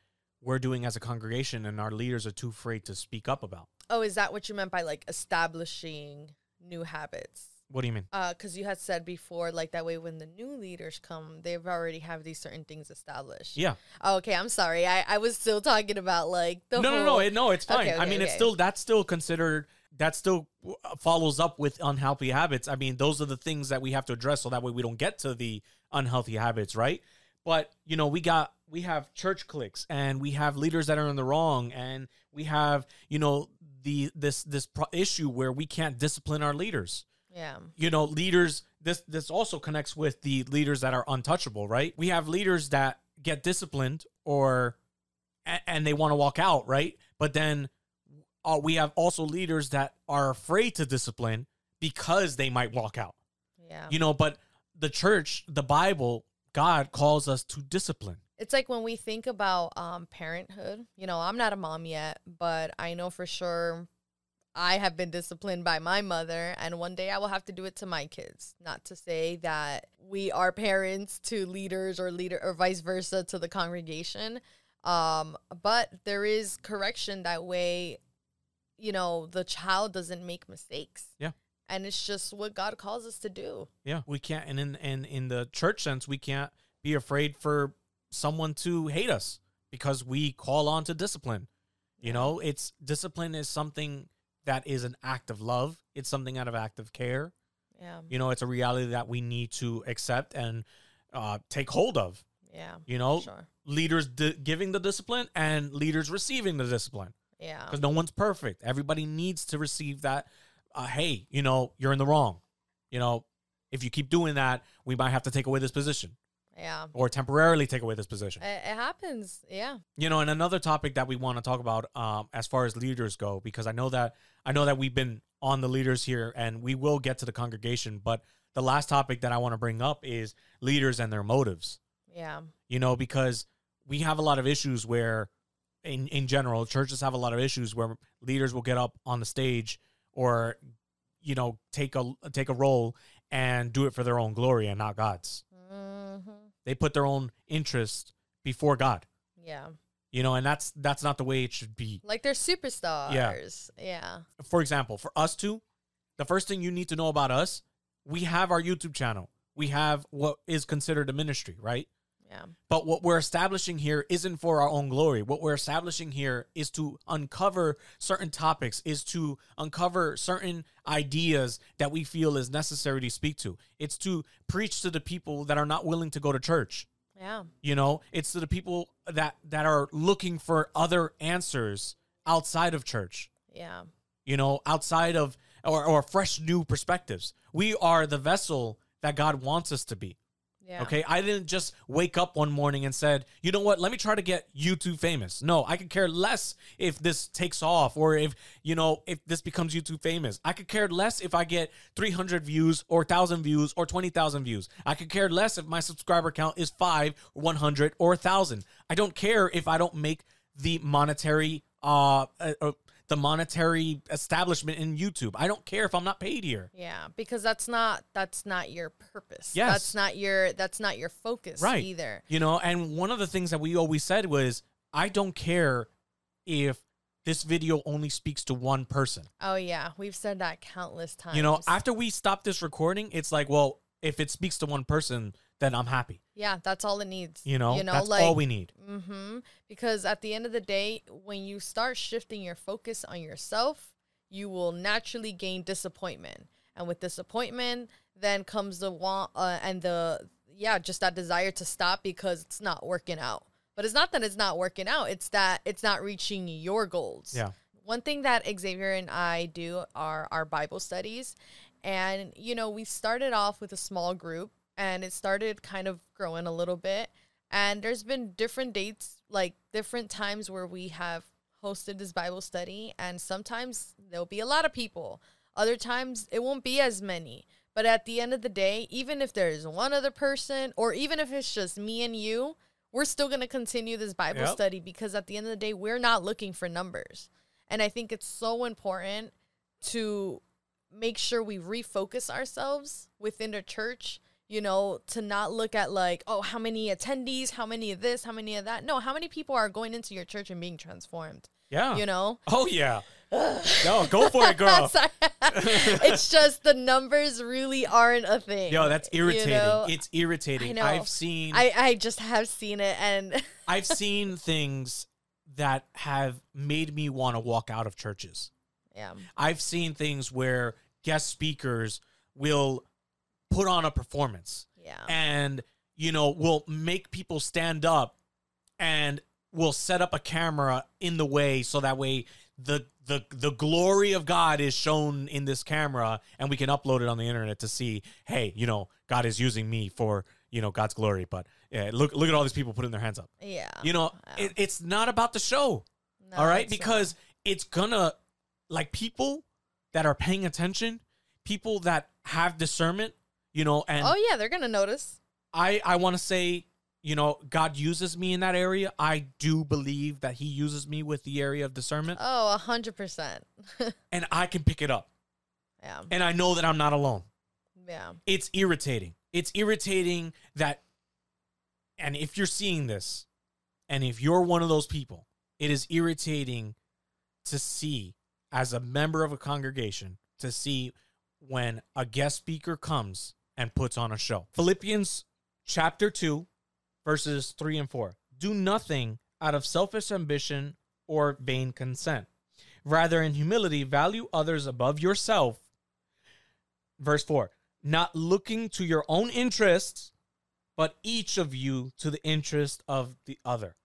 we're doing as a congregation and our leaders are too afraid to speak up about. Oh is that what you meant by like establishing new habits what do you mean? Uh because you had said before like that way when the new leaders come they've already have these certain things established. Yeah. Oh, okay i'm sorry. I i was still talking about like the no whole, no no it, no it's fine. Okay, i okay, mean it's still that's still considered that still uh, follows up with unhealthy habits. I mean those are the things that we have to address so that way we don't get to the unhealthy habits right? But you know we got we have church cliques and we have leaders that are in the wrong and we have you know the this this pro- issue where we can't discipline our leaders yeah. You know leaders this this also connects with the leaders that are untouchable right? We have leaders that get disciplined or a- and they want to walk out right? But then uh, we have also leaders that are afraid to discipline because they might walk out. Yeah. You know but the church the bible god calls us to discipline. It's like when we think about um parenthood you know i'm not a mom yet but i know for sure i have been disciplined by my mother and one day i will have to do it to my kids. Not to say that we are parents to leaders or leader or vice versa to the congregation um but there is correction that way you know the child doesn't make mistakes. Yeah. and it's just what god calls us to do. Yeah. We can't and in and in the church sense we can't be afraid for someone to hate us because we call on to discipline. You know it's discipline is something that is an act of love. It's something out of act of care. Yeah. You know it's a reality that we need to accept and uh, take hold of. Yeah you know sure. leaders di- giving the discipline and leaders receiving the discipline. Yeah. Because no one's perfect. Everybody needs to receive that uh, hey you know you're in the wrong. You know if you keep doing that we might have to take away this position yeah or temporarily take away this position It, it happens. Yeah. you know and another topic that we want to talk about um, as far as leaders go because i know that i know that we've been on the leaders here and we will get to the congregation but the last topic that i want to bring up is leaders and their motives Yeah. you know because we have a lot of issues where in in general churches have a lot of issues where leaders will get up on the stage or you know take a take a role and do it for their own glory and not god's hmm they put their own interest before god Yeah. you know and that's that's not the way it should be Like they're superstars. Yeah. yeah. for example for us two the first thing you need to know about us we have our youtube channel we have what is considered a ministry right Yeah. But what we're establishing here isn't for our own glory. What we're establishing here is to uncover certain topics, is to uncover certain ideas that we feel is necessary to speak to. It's to preach to the people that are not willing to go to church. Yeah. You know, it's to the people that that are looking for other answers outside of church. Yeah. You know, outside of or, or fresh new perspectives. We are the vessel that God wants us to be. Yeah. Okay, I didn't just wake up one morning and said, "You know what? Let me try to get YouTube famous." No, I could care less if this takes off or if, you know, if this becomes YouTube famous. I could care less if I get 300 views or 1000 views or 20,000 views. I could care less if my subscriber count is 5, 100 or 1000. I don't care if I don't make the monetary uh, uh, uh the monetary establishment in YouTube. I don't care if I'm not paid here. Yeah, because that's not that's not your purpose. Yes. That's not your that's not your focus Right. either. You know, and one of the things that we always said was, I don't care if this video only speaks to one person. Oh yeah, we've said that countless times. You know, after we stop this recording, it's like, well, if it speaks to one person, then I'm happy. yeah, that's all it needs. You know, you know, that's like all we need. Mm-hmm. Because at the end of the day, when you start shifting your focus on yourself, you will naturally gain disappointment, and with disappointment, then comes the want uh, and the yeah, just that desire to stop because it's not working out. But it's not that it's not working out; it's that it's not reaching your goals. Yeah. One thing that Xavier and I do are our Bible studies. And, you know, we started off with a small group and it started kind of growing a little bit. And there's been different dates, like different times where we have hosted this Bible study. And sometimes there'll be a lot of people, other times it won't be as many. But at the end of the day, even if there's one other person or even if it's just me and you, we're still going to continue this Bible Yep. study because at the end of the day, we're not looking for numbers. And I think it's so important to make sure we refocus ourselves within the church, you know, to not look at like, oh, how many attendees, how many of this, how many of that. No, how many people are going into your church and being transformed, Yeah. you know? Oh yeah. no, go for it, girl. It's just the numbers really aren't a thing. Yo, that's you irritating. know? It's irritating. I've seen I, I just have seen it and I've seen things that have made me want to walk out of churches. yeah. I've seen things where guest speakers will put on a performance Yeah. and you know will make people stand up and will set up a camera in the way so that way the the the glory of God is shown in this camera and we can upload it on the internet to see hey you know God is using me for you know God's glory but yeah, look look at all these people putting their hands up yeah. you know Yeah. it, it's not about the show No, all right it's not. because it's gonna like people that are paying attention people that have discernment you know and Oh yeah, they're gonna notice. i i want to say you know god uses me in that area i do believe that he uses me with the area of discernment Oh, a hundred percent. and i can pick it up Yeah. and i know that i'm not alone Yeah. it's irritating it's irritating that and if you're seeing this and if you're one of those people it is irritating to see as a member of a congregation to see when a guest speaker comes and puts on a show. Philippians chapter 2 verses 3 and 4 do nothing out of selfish ambition or vain consent. Rather in humility value others above yourself. Verse 4 not looking to your own interests but each of you to the interest of the other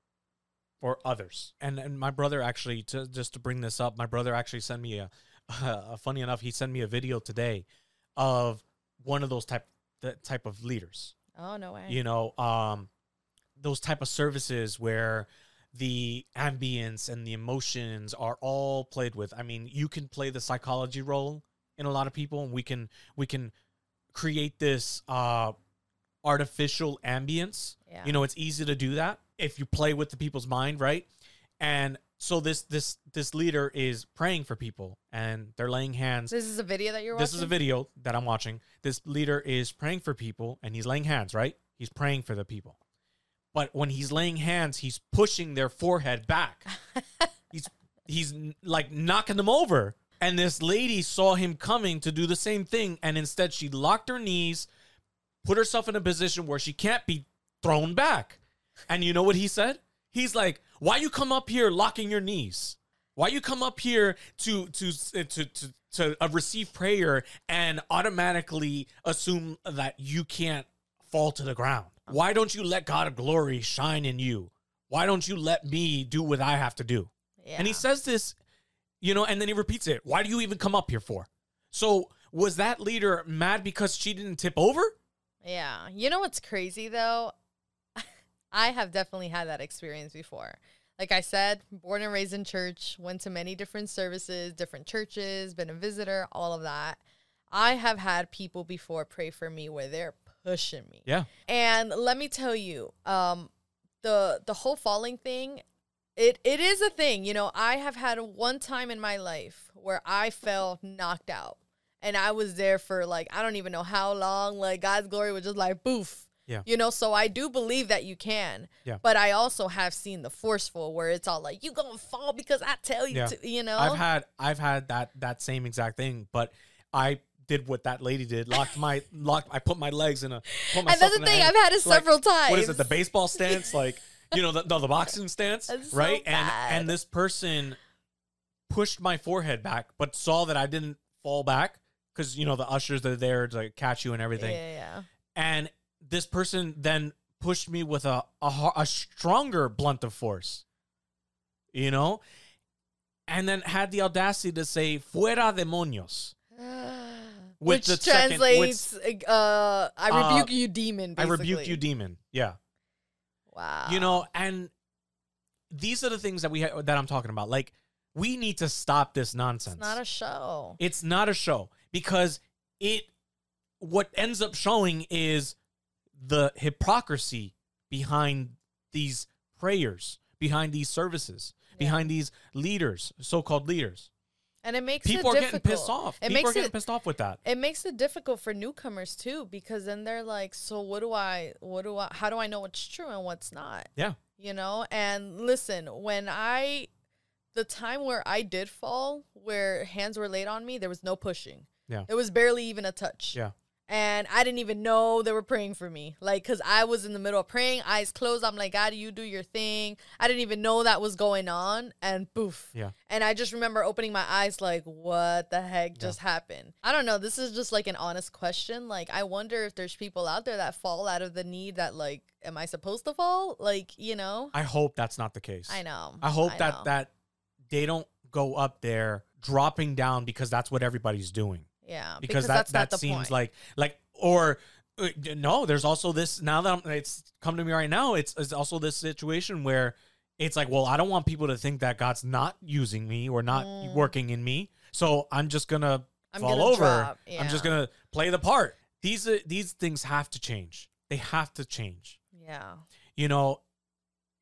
or others. And and my brother actually to, just to bring this up my brother actually sent me a, uh, funny enough he sent me a video today of one of those type that type of leaders Oh no way. you know um those type of services where the ambience and the emotions are all played with i mean you can play the psychology role in a lot of people and we can we can create this uh artificial ambience Yeah. you know it's easy to do that if you play with the people's mind right and so this this this leader is praying for people and they're laying hands This is a video that you're watching. this is a video that I'm watching. This leader is praying for people and he's laying hands, right? He's praying for the people. But when he's laying hands, he's pushing their forehead back. he's he's like knocking them over. And this lady saw him coming to do the same thing and instead she locked her knees, put herself in a position where she can't be thrown back. And you know what he said? He's like, "Why you come up here locking your knees? Why you come up here to to to to to uh, receive prayer and automatically assume that you can't fall to the ground? Why don't you let God of glory shine in you? Why don't you let me do what I have to do?" yeah. And he says this, you know, and then he repeats it. Why do you even come up here for? So was that leader mad because she didn't tip over? Yeah. You know what's crazy though? I have definitely had that experience before. Like I said, born and raised in church, went to many different services, different churches, been a visitor, all of that. I have had people before pray for me where they're pushing me. Yeah. And let me tell you, um, the the whole falling thing, it it is a thing. You know, I have had one time in my life where I fell knocked out. And I was there for like I don't even know how long. Like God's glory was just like boof. Yeah. You know, so I do believe that you can. Yeah. But I also have seen the forceful where it's all like, you gonna fall because I tell you Yeah. to you know? I've had I've had that that same exact thing, but I did what that lady did. Locked my locked. I put my legs in a. Put and that's the thing, I've had it like, several times. What is it? The baseball stance, like you know, the no, the boxing stance, That's so right? and and this person pushed my forehead back, but saw that I didn't fall back because you know the ushers are there to catch you and everything. yeah, yeah. And this person then pushed me with a a, a stronger blunt of force, you know, and then had the audacity to say "fuera demonios." Which the second- translates, uh, I Uh, rebuke you, demon. I rebuke you, demon. Yeah. Wow. you know and these are the things that we ha- that i'm talking about like we need to stop this nonsense it's not a show. it's not a show because it what ends up showing is the hypocrisy behind these prayers, behind these services, Yeah. behind these leaders, so-called leaders. and it makes People it are difficult. getting pissed off. It People makes are getting it pissed off with that. it makes it difficult for newcomers too because then they're like so what do i what do i how do i know what's true and what's not Yeah. you know and listen when i the time where i did fall where hands were laid on me there was no pushing Yeah. it was barely even a touch Yeah. And i didn't even know they were praying for me like because i was in the middle of praying eyes closed i'm like god you do your thing i didn't even know that was going on and poof Yeah. and I just remember opening my eyes like, what the heck just happened? I don't know. This is just like an honest question. Like, I wonder if there's people out there that fall out of the need that, like, am I supposed to fall? Like, you know? I hope that's not the case. I know. I hope I that know. that they don't go up there dropping down because that's what everybody's doing. Yeah. Because, that's that that seems point. like like or uh, no, there's also this now that I'm, it's come to me right now. It's, it's also this situation where it's like, well, I don't want people to think that God's not using me or not Mm. working in me, so I'm just gonna I'm fall gonna over. drop, I'm just gonna play the part. These uh, these things have to change. They have to change. Yeah. You know,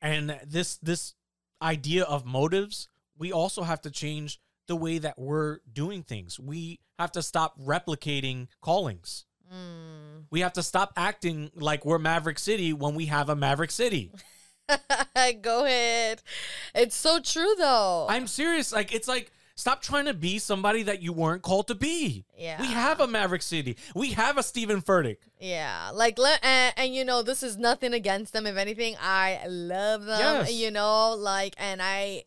and this this idea of motives, we also have to change the way that we're doing things. We have to stop replicating callings. Mm. We have to stop acting like we're Maverick City when we have a Maverick City. Go ahead. It's so true, though. I'm serious. Like it's like stop trying to be somebody that you weren't called to be. yeah. We have a Maverick City. We have a Steven Furtick. Yeah, like let and, and you know this is nothing against them. If anything, I love them. Yes. You know, like and I,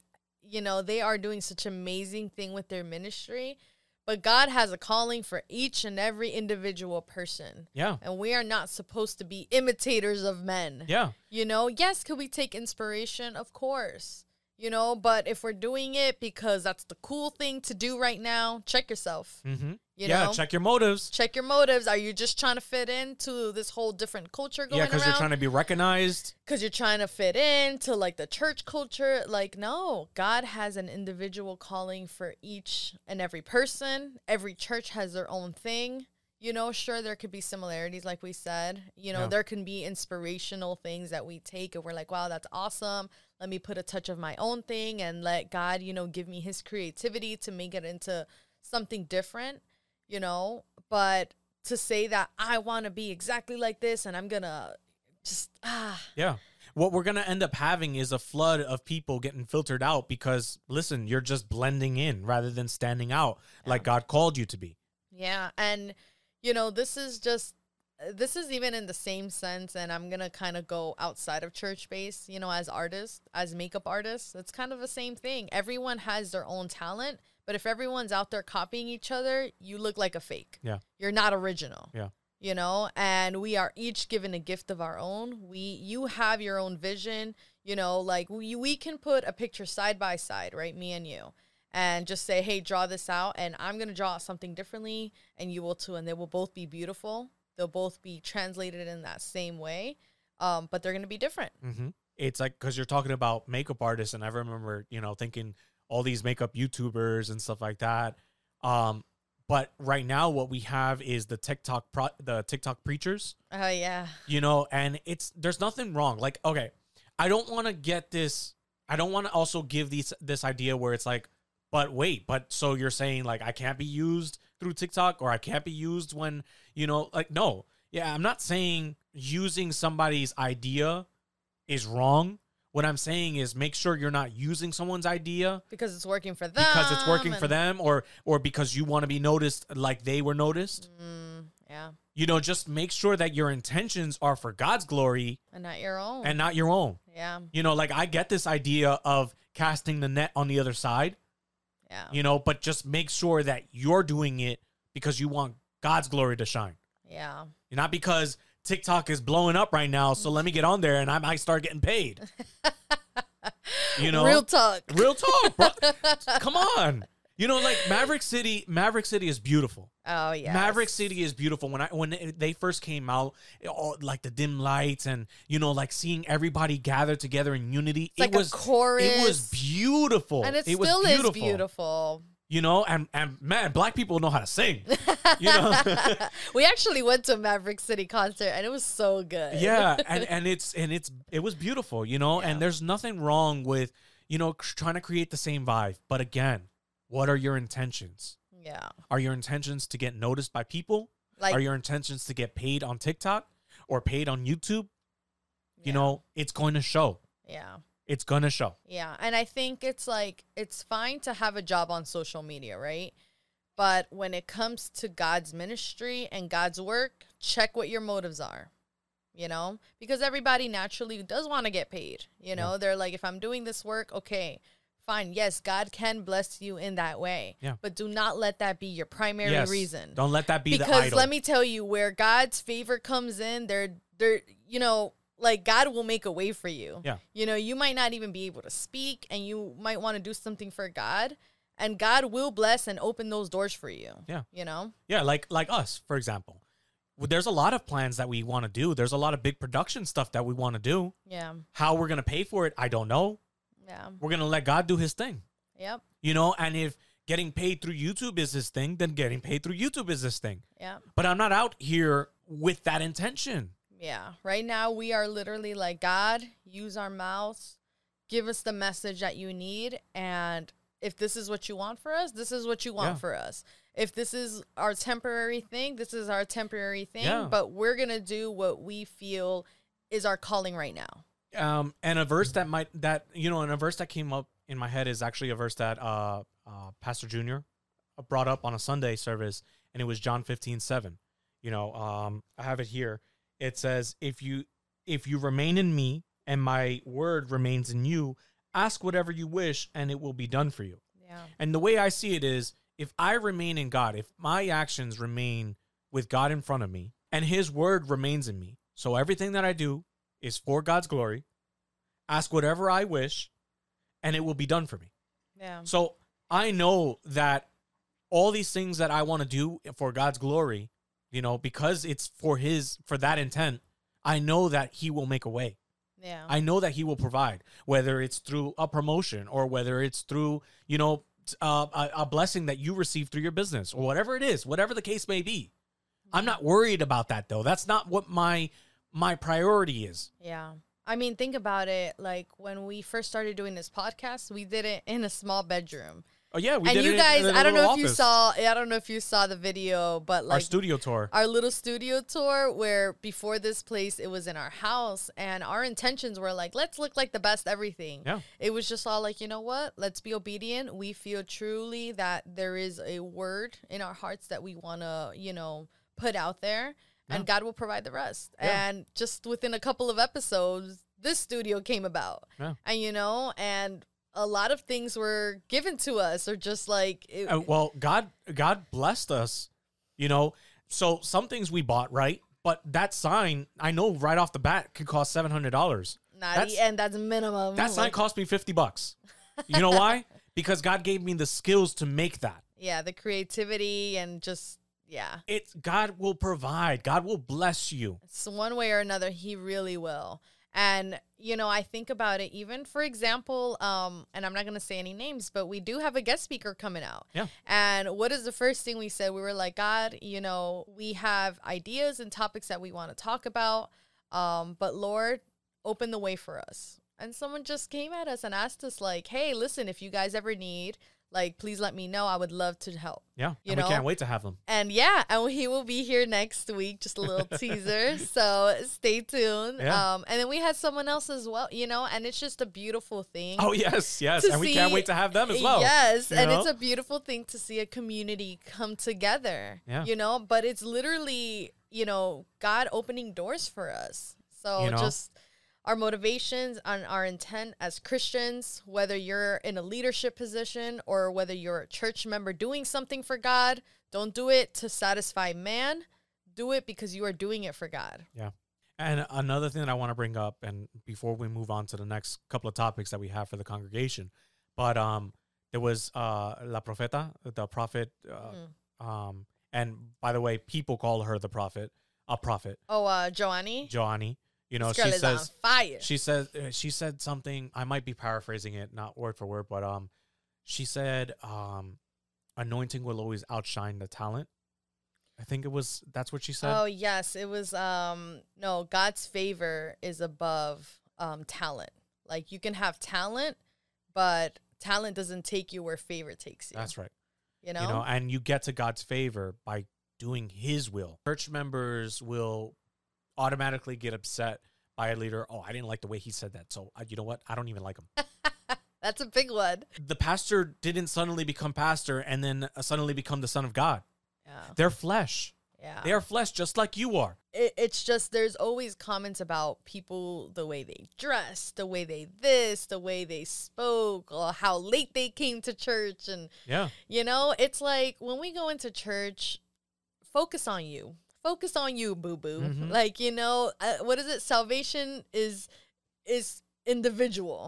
you know, they are doing such amazing thing with their ministry. But God has a calling for each and every individual person. Yeah. And we are not supposed to be imitators of men. Yeah. You know, yes, could we take inspiration? Of course. You know, but if we're doing it because that's the cool thing to do right now, check yourself. Mm-hmm. You yeah. know, Check your motives. check your motives. Are you just trying to fit into this whole different culture going Yeah, because you're trying to be recognized. Because you're trying to fit into like the church culture. Like, no, God has an individual calling for each and every person. Every church has their own thing. You know, sure, there could be similarities, like we said. You know, Yeah. there can be inspirational things that we take and we're like, wow, that's awesome. Let me put a touch of my own thing and let God, you know, give me his creativity to make it into something different, you know. But to say that I want to be exactly like this and I'm going to just, ah, Yeah. What we're going to end up having is a flood of people getting filtered out because, listen, you're just blending in rather than standing out like God called you to be. Yeah, and you know, this is just this is even in the same sense and I'm going to kind of go outside of church base, you know, as artists, as makeup artists. It's kind of the same thing. Everyone has their own talent, but if everyone's out there copying each other, you look like a fake. Yeah. You're not original. Yeah. You know, and we are each given a gift of our own. We you have your own vision, you know, like we we can put a picture side by side, right? Me and you and just say, hey, draw this out, and I'm gonna draw something differently, and you will too, and they will both be beautiful. They'll both be translated in that same way, um, but they're gonna be different. Mm-hmm. It's like because you're talking about makeup artists, and I remember, you know, thinking all these makeup YouTubers and stuff like that. Um, but right now, what we have is the TikTok pro- the TikTok preachers. Oh yeah, you know and it's there's nothing wrong like okay i don't want to get this i don't want to also give these this idea where it's like but wait but so you're saying like i can't be used through tiktok or i can't be used when you know like no yeah i'm not saying using somebody's idea is wrong what i'm saying is make sure you're not using someone's idea because it's working for them. because it's working for them or or because you want to be noticed like they were noticed Mm, yeah, you know just make sure that your intentions are for god's glory and not your own. and not your own. yeah, You know, like I get this idea of casting the net on the other side, yeah, you know, but just make sure that you're doing it because you want God's glory to shine. yeah. Not because TikTok is blowing up right now, so let me get on there and I might start getting paid. You know, real talk. real talk, bro. Come on. You know, like Maverick City, Maverick City is beautiful. Oh yeah, Maverick City is beautiful. When I when they first came out, all, like the dim lights and you know, like seeing everybody gather together in unity. It's like it was a chorus, it was beautiful, and it, was still beautiful. is beautiful. you know, and and man, black people know how to sing. You know, we actually went to a Maverick City concert and it was so good. yeah, and and it's and it's it was beautiful, you know, Yeah. and there's nothing wrong with you know trying to create the same vibe. But again, what are your intentions? yeah. Are your intentions to get noticed by people? Like are your intentions to get paid on TikTok or paid on YouTube? You yeah, know, it's going to show. Yeah. It's going to show. Yeah, and I think it's like it's fine to have a job on social media, right? But when it comes to God's ministry and God's work, check what your motives are. You know? Because everybody naturally does want to get paid. You know, they're like if I'm doing this work, okay, fine. Yes, God can bless you in that way. Yeah. But do not let that be your primary Yes. reason Don't let that be the because let me tell you where god's favor comes in there there you know like god will make a way for you Yeah. you know you might not even be able to speak and you might want to do something for god and god will bless and open those doors for you Yeah. you know Yeah, like like us, for example. There's a lot of plans that we want to do. There's a lot of big production stuff that we want to do. yeah How we're gonna pay for it, I don't know. Yeah We're gonna let God do His thing, yep you know. And if getting paid through YouTube is His thing, then getting paid through YouTube is His thing. yeah But I'm not out here with that intention. yeah right now we are literally like god use our mouths give us the message that you need and if this is what you want for us this is what you want Yeah. for us if this is our temporary thing this is our temporary thing Yeah. but we're gonna do what we feel is our calling right now Um, and a verse that might that you know, and a verse that came up in my head is actually a verse that uh, uh Pastor Junior brought up on a Sunday service, and it was John fifteen seven. You know, um, I have it here. It says, "If you if you remain in me, and my word remains in you, ask whatever you wish, and it will be done for you." yeah And the way I see it is if I remain in God, if my actions remain with God in front of me and his word remains in me, so everything that I do is for God's glory, ask whatever I wish and it will be done for me. yeah So I know that all these things that I want to do for God's glory, you know, because it's for his for that intent, I know that he will make a way. yeah I know that he will provide, whether it's through a promotion or whether it's through, you know, uh, a, a blessing that you receive through your business or whatever it is, whatever the case may be. I'm not worried about that though. That's not what my my priority is. Yeah. I mean, think about it. Like when we first started doing this podcast, we did it in a small bedroom. Oh yeah, we and you guys, in, in a I don't know little if you saw, I don't know if you saw the video, but our like studio tour. our little studio tour where before this place it was in our house and our intentions were like let's look like the best everything Yeah. it was just all like you know what let's be obedient we feel truly that there is a word in our hearts that we want to you know put out there and god will provide the rest Yeah. and just within a couple of episodes this studio came about Yeah. and you know and a lot of things were given to us or just like it, Uh, well, God God blessed us, you know. So some things we bought, right? But that sign, I know right off the bat could cost seven hundred dollars. not that's- and that's minimum That sign like- cost me fifty bucks. You know why? because God gave me the skills to make that. yeah the creativity and just yeah It's God will provide. God will bless you. It's one way or another he really will and you know i think about it even for example um and i'm not going to say any names but we do have a guest speaker coming out Yeah. and what is the first thing we said we were like god you know we have ideas and topics that we want to talk about um but lord open the way for us and someone just came at us and asked us like hey listen if you guys ever need like please let me know i would love to help Yeah. You know? we can't wait to have them. and yeah, and he will be here next week. Just a little teaser, so stay tuned. Yeah. Um, and then we had someone else as well, you know, and it's just a beautiful thing. Oh yes, yes. And we can't wait to have them as well. Yes, and know? it's a beautiful thing to see a community come together. Yeah. You know, but it's literally, you know, God opening doors for us. So You know? just our motivations and our intent as Christians, whether you're in a leadership position or whether you're a church member doing something for God, don't do it to satisfy man. Do it because you are doing it for God. Yeah. And another thing that I want to bring up, and before we move on to the next couple of topics that we have for the congregation, but um, there was uh, La Profeta, the prophet, uh, Mhm. um, and by the way, people call her the prophet, a prophet, Oh, uh, Joanny, Joanny. You know, she says she said uh, she said something. I might be paraphrasing it, not word for word, but um, she said um, anointing will always outshine the talent. I think it was that's what she said. Oh yes, it was um no, God's favor is above um talent. Like you can have talent, but talent doesn't take you where favor takes you. that's right. You know? You know, and you get to God's favor by doing his will. Church members will automatically get upset by a leader. Oh, I didn't like the way he said that. So, uh, you know what? I don't even like him. That's a big one. the pastor didn't suddenly become pastor and then uh, suddenly become the son of God. Yeah. They're flesh. Yeah. They are flesh just like you are. it, it's just there's always comments about people the way they dress the way they this the way they spoke or how late they came to church and Yeah. you know it's like when we go into church focus on you focus on you boo boo. Mhm. like you know uh, what is it? Salvation is is individual